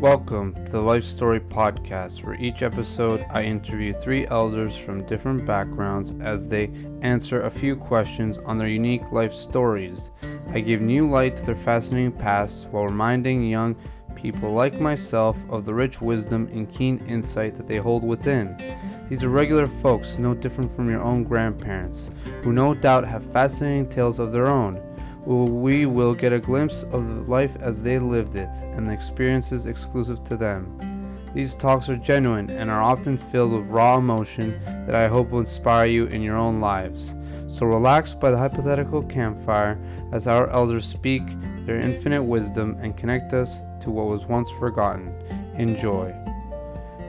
Welcome to the Life Story Podcast, where each episode I interview three elders from different backgrounds as they answer a few questions on their unique life stories. I give new light to their fascinating past while reminding young people like myself of the rich wisdom and keen insight that they hold within. These are regular folks, no different from your own grandparents, who no doubt have fascinating tales of their own we will get a glimpse of life as they lived it and the experiences exclusive to them. These talks are genuine and are often filled with raw emotion that I hope will inspire you in your own lives. So relax by the hypothetical campfire as our elders speak their infinite wisdom and connect us to what was once forgotten. Enjoy.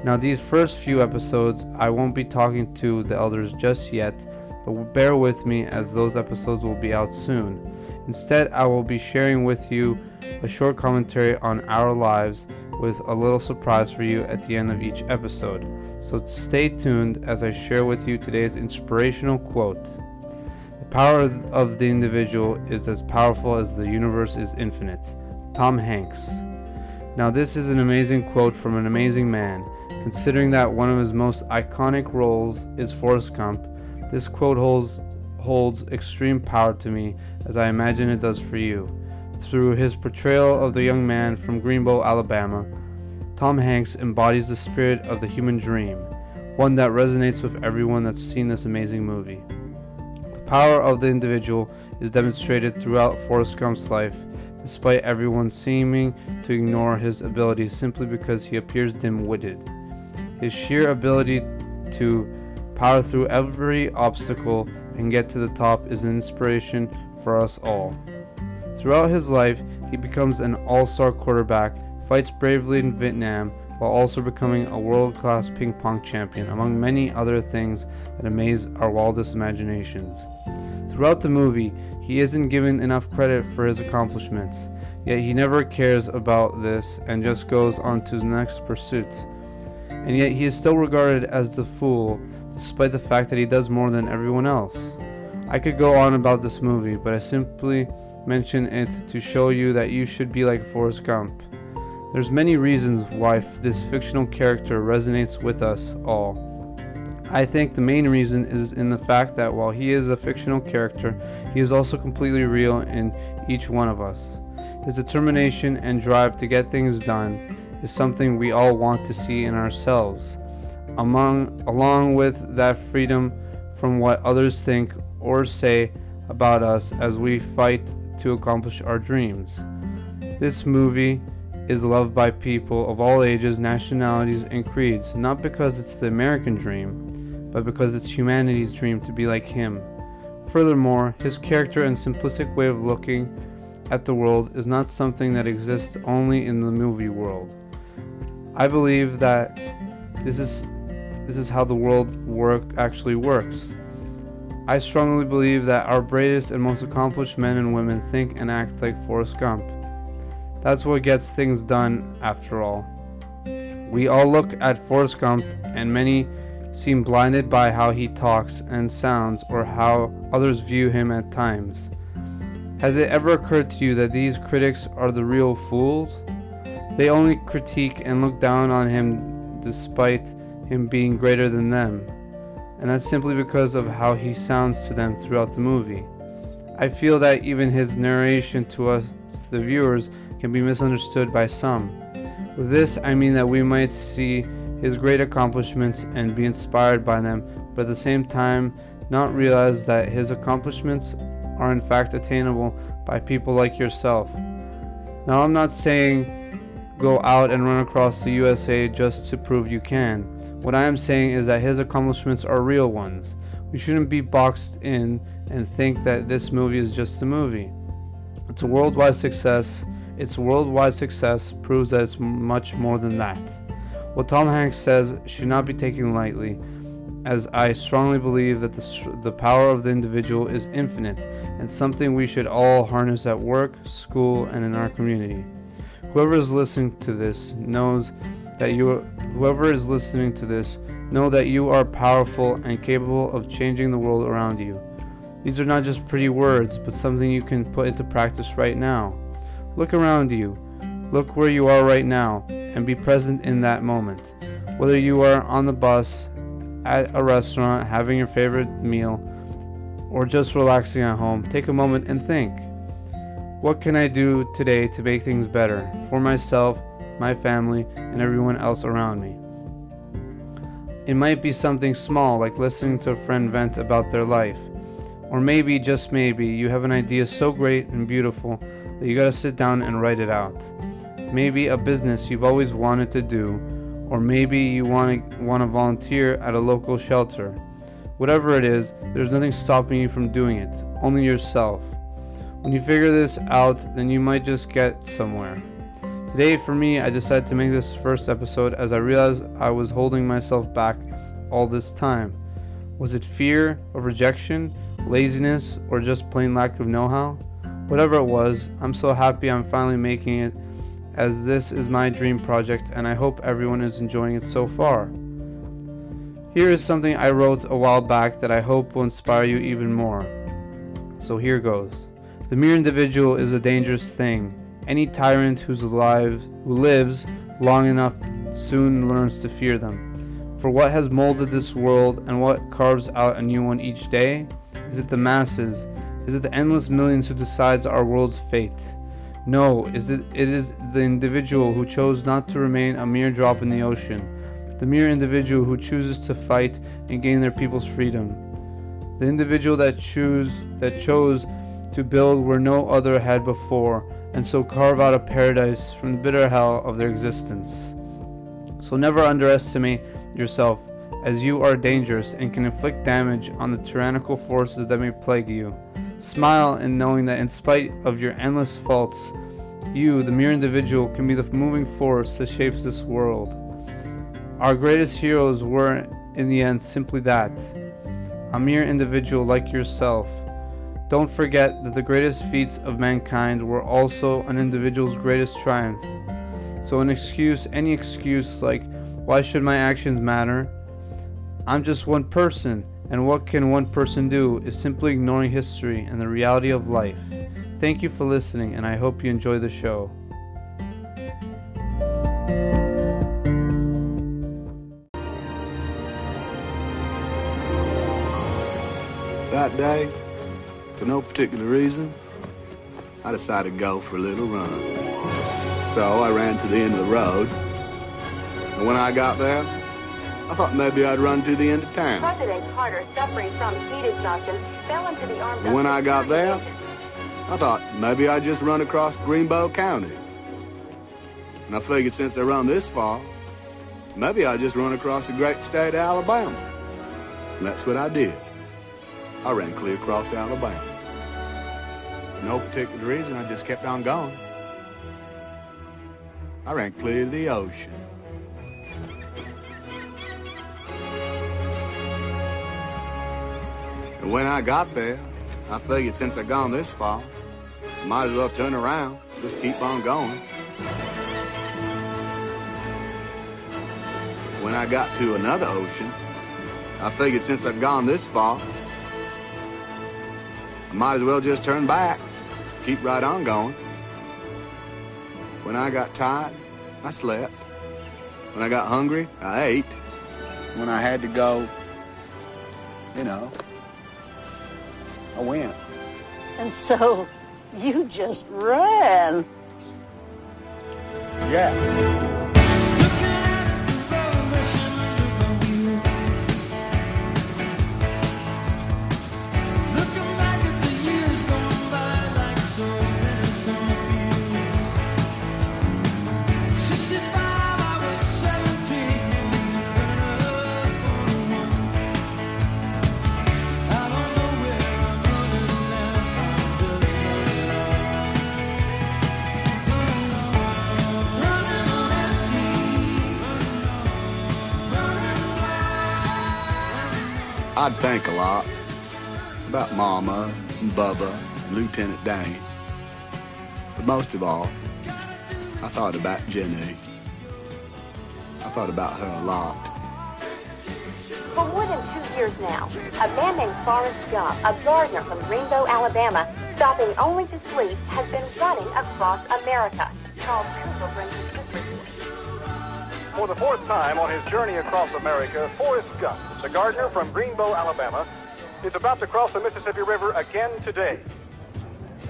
Now, these first few episodes, I won't be talking to the elders just yet, but bear with me as those episodes will be out soon. Instead, I will be sharing with you a short commentary on our lives with a little surprise for you at the end of each episode. So stay tuned as I share with you today's inspirational quote. The power of the individual is as powerful as the universe is infinite. Tom Hanks. Now, this is an amazing quote from an amazing man. Considering that one of his most iconic roles is Forrest Gump, this quote holds holds extreme power to me, as I imagine it does for you. Through his portrayal of the young man from Greenbow, Alabama, Tom Hanks embodies the spirit of the human dream, one that resonates with everyone that's seen this amazing movie. The power of the individual is demonstrated throughout Forrest Gump's life, despite everyone seeming to ignore his abilities simply because he appears dim witted. His sheer ability to power through every obstacle and get to the top is an inspiration for us all. Throughout his life, he becomes an all star quarterback, fights bravely in Vietnam, while also becoming a world class ping pong champion, among many other things that amaze our wildest imaginations. Throughout the movie, he isn't given enough credit for his accomplishments, yet he never cares about this and just goes on to his next pursuit. And yet he is still regarded as the fool despite the fact that he does more than everyone else. I could go on about this movie, but I simply mention it to show you that you should be like Forrest Gump. There's many reasons why this fictional character resonates with us all. I think the main reason is in the fact that while he is a fictional character, he is also completely real in each one of us. His determination and drive to get things done is something we all want to see in ourselves among, along with that freedom from what others think or say about us as we fight to accomplish our dreams. This movie is loved by people of all ages, nationalities, and creeds, not because it's the American dream, but because it's humanity's dream to be like him. Furthermore, his character and simplistic way of looking at the world is not something that exists only in the movie world. I believe that this is this is how the world work actually works. I strongly believe that our bravest and most accomplished men and women think and act like Forrest Gump. That's what gets things done, after all. We all look at Forrest Gump, and many seem blinded by how he talks and sounds or how others view him at times. Has it ever occurred to you that these critics are the real fools? They only critique and look down on him despite him being greater than them, and that's simply because of how he sounds to them throughout the movie. I feel that even his narration to us, the viewers, can be misunderstood by some. With this, I mean that we might see his great accomplishments and be inspired by them, but at the same time, not realize that his accomplishments are in fact attainable by people like yourself. Now, I'm not saying go out and run across the USA just to prove you can. What I am saying is that his accomplishments are real ones. We shouldn't be boxed in and think that this movie is just a movie. It's a worldwide success. Its worldwide success proves that it's much more than that. What Tom Hanks says should not be taken lightly, as I strongly believe that the, the power of the individual is infinite and something we should all harness at work, school, and in our community. Whoever is listening to this knows that you whoever is listening to this know that you are powerful and capable of changing the world around you. These are not just pretty words, but something you can put into practice right now. Look around you. Look where you are right now and be present in that moment. Whether you are on the bus, at a restaurant, having your favorite meal, or just relaxing at home, take a moment and think what can I do today to make things better for myself, my family, and everyone else around me? It might be something small like listening to a friend vent about their life. Or maybe, just maybe, you have an idea so great and beautiful that you gotta sit down and write it out. Maybe a business you've always wanted to do, or maybe you want to volunteer at a local shelter. Whatever it is, there's nothing stopping you from doing it, only yourself. When you figure this out, then you might just get somewhere. Today, for me, I decided to make this first episode as I realized I was holding myself back all this time. Was it fear of rejection, laziness, or just plain lack of know how? Whatever it was, I'm so happy I'm finally making it as this is my dream project and I hope everyone is enjoying it so far. Here is something I wrote a while back that I hope will inspire you even more. So here goes. The mere individual is a dangerous thing. Any tyrant who's alive, who lives long enough, soon learns to fear them. For what has molded this world and what carves out a new one each day? Is it the masses? Is it the endless millions who decides our world's fate? No, is it, it is the individual who chose not to remain a mere drop in the ocean, the mere individual who chooses to fight and gain their people's freedom, the individual that choose that chose to build where no other had before, and so carve out a paradise from the bitter hell of their existence. So never underestimate yourself, as you are dangerous and can inflict damage on the tyrannical forces that may plague you. Smile in knowing that in spite of your endless faults, you, the mere individual, can be the moving force that shapes this world. Our greatest heroes were, in the end, simply that a mere individual like yourself don't forget that the greatest feats of mankind were also an individual's greatest triumph. So, an excuse, any excuse like, why should my actions matter? I'm just one person, and what can one person do is simply ignoring history and the reality of life. Thank you for listening, and I hope you enjoy the show. That day, for no particular reason, I decided to go for a little run. So I ran to the end of the road. And when I got there, I thought maybe I'd run to the end of town. President Carter, suffering from heat exhaustion, fell into the arms And when I got there, I thought maybe I'd just run across Greenbow County. And I figured since I run this far, maybe I'd just run across the great state of Alabama. And that's what I did. I ran clear across Alabama. No particular reason, I just kept on going. I ran clear to the ocean. And when I got there, I figured since I'd gone this far, I might as well turn around, just keep on going. When I got to another ocean, I figured since I'd gone this far, I might as well just turn back, keep right on going. When I got tired, I slept. When I got hungry, I ate. When I had to go, you know, I went. And so you just ran. Yeah. I'd think a lot about Mama and Bubba, Lieutenant Dan. But most of all, I thought about Jenny. I thought about her a lot. For more than two years now, a man named Forrest Gump, a gardener from Greenbow, Alabama, stopping only to sleep, has been running across America. Charles Cooper brings. For the fourth time on his journey across America, Forrest Gump, the gardener from Greenbow, Alabama, is about to cross the Mississippi River again today.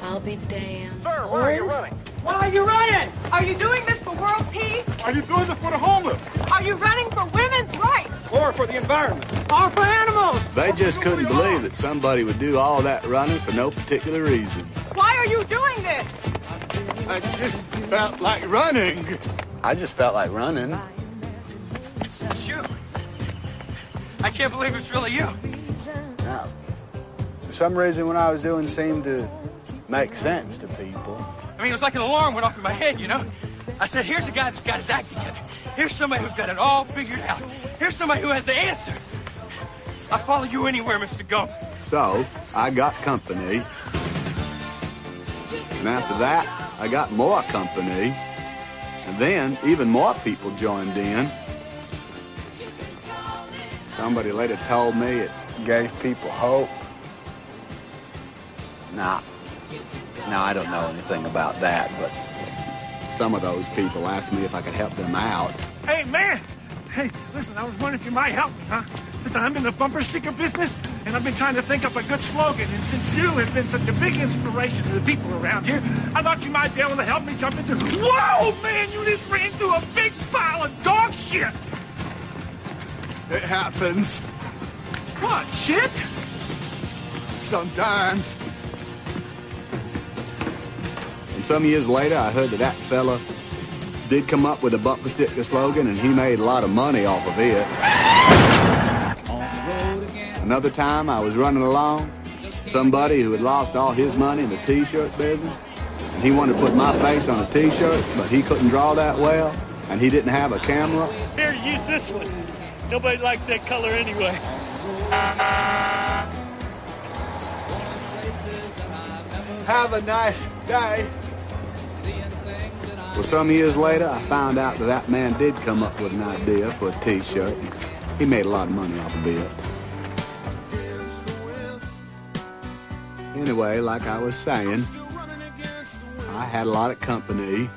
I'll be damned. Sir, where are you running? Why are you running? Are you doing this for world peace? Are you doing this for the homeless? Are you running for women's rights? Or for the environment? Or for animals? They just couldn't believe that somebody would do all that running for no particular reason. Why are you doing this? I just felt like running. I just felt like running. I can't believe it's really you. No. For some reason, what I was doing seemed to make sense to people. I mean, it was like an alarm went off in my head, you know? I said, here's a guy that's got his act together. Here's somebody who's got it all figured out. Here's somebody who has the answers. I'll follow you anywhere, Mr. Gump. So, I got company. And after that, I got more company. And then, even more people joined in. Somebody later told me it gave people hope. Nah. Now, I don't know anything about that, but some of those people asked me if I could help them out. Hey, man! Hey, listen, I was wondering if you might help me, huh? Listen, I'm in the bumper sticker business, and I've been trying to think up a good slogan, and since you have been such a big inspiration to the people around here, I thought you might be able to help me jump into... Whoa, man! You just ran through a big pile of dog shit! It happens What, shit? sometimes. And some years later, I heard that that fella did come up with a bumper sticker slogan, and he made a lot of money off of it. Another time, I was running along, somebody who had lost all his money in the T-shirt business, and he wanted to put my face on a T-shirt, but he couldn't draw that well, and he didn't have a camera. Here, use this one. Nobody likes that color anyway. Have a nice day. Well, some years later, I found out that that man did come up with an idea for a T-shirt. He made a lot of money off of it. Anyway, like I was saying, I had a lot of company.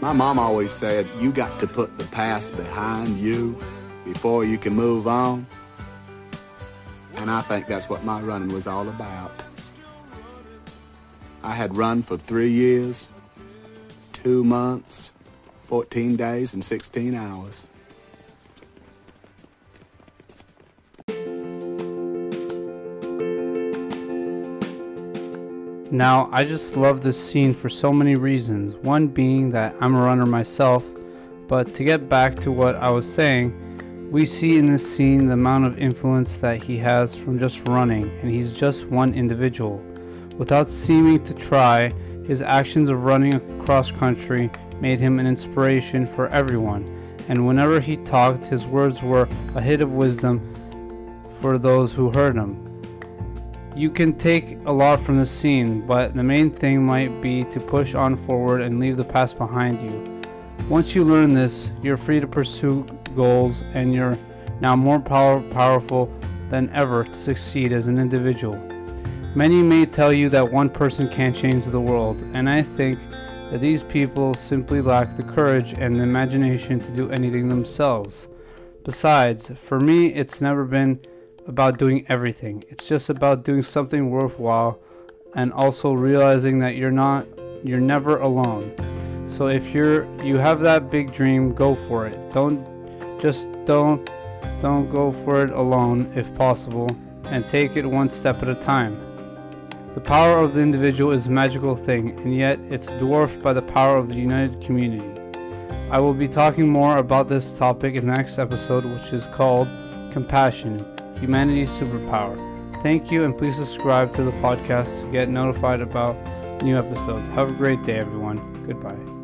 My mom always said, you got to put the past behind you before you can move on. And I think that's what my running was all about. I had run for three years, two months, 14 days, and 16 hours. Now, I just love this scene for so many reasons. One being that I'm a runner myself, but to get back to what I was saying, we see in this scene the amount of influence that he has from just running, and he's just one individual. Without seeming to try, his actions of running across country made him an inspiration for everyone, and whenever he talked, his words were a hit of wisdom for those who heard him. You can take a lot from this scene, but the main thing might be to push on forward and leave the past behind you. Once you learn this, you're free to pursue goals and you're now more power- powerful than ever to succeed as an individual. Many may tell you that one person can't change the world, and I think that these people simply lack the courage and the imagination to do anything themselves. Besides, for me, it's never been about doing everything. It's just about doing something worthwhile and also realizing that you're not you're never alone. So if you're you have that big dream, go for it. Don't just don't don't go for it alone if possible and take it one step at a time. The power of the individual is a magical thing, and yet it's dwarfed by the power of the united community. I will be talking more about this topic in the next episode, which is called Compassion Humanity's Superpower. Thank you, and please subscribe to the podcast to get notified about new episodes. Have a great day, everyone. Goodbye.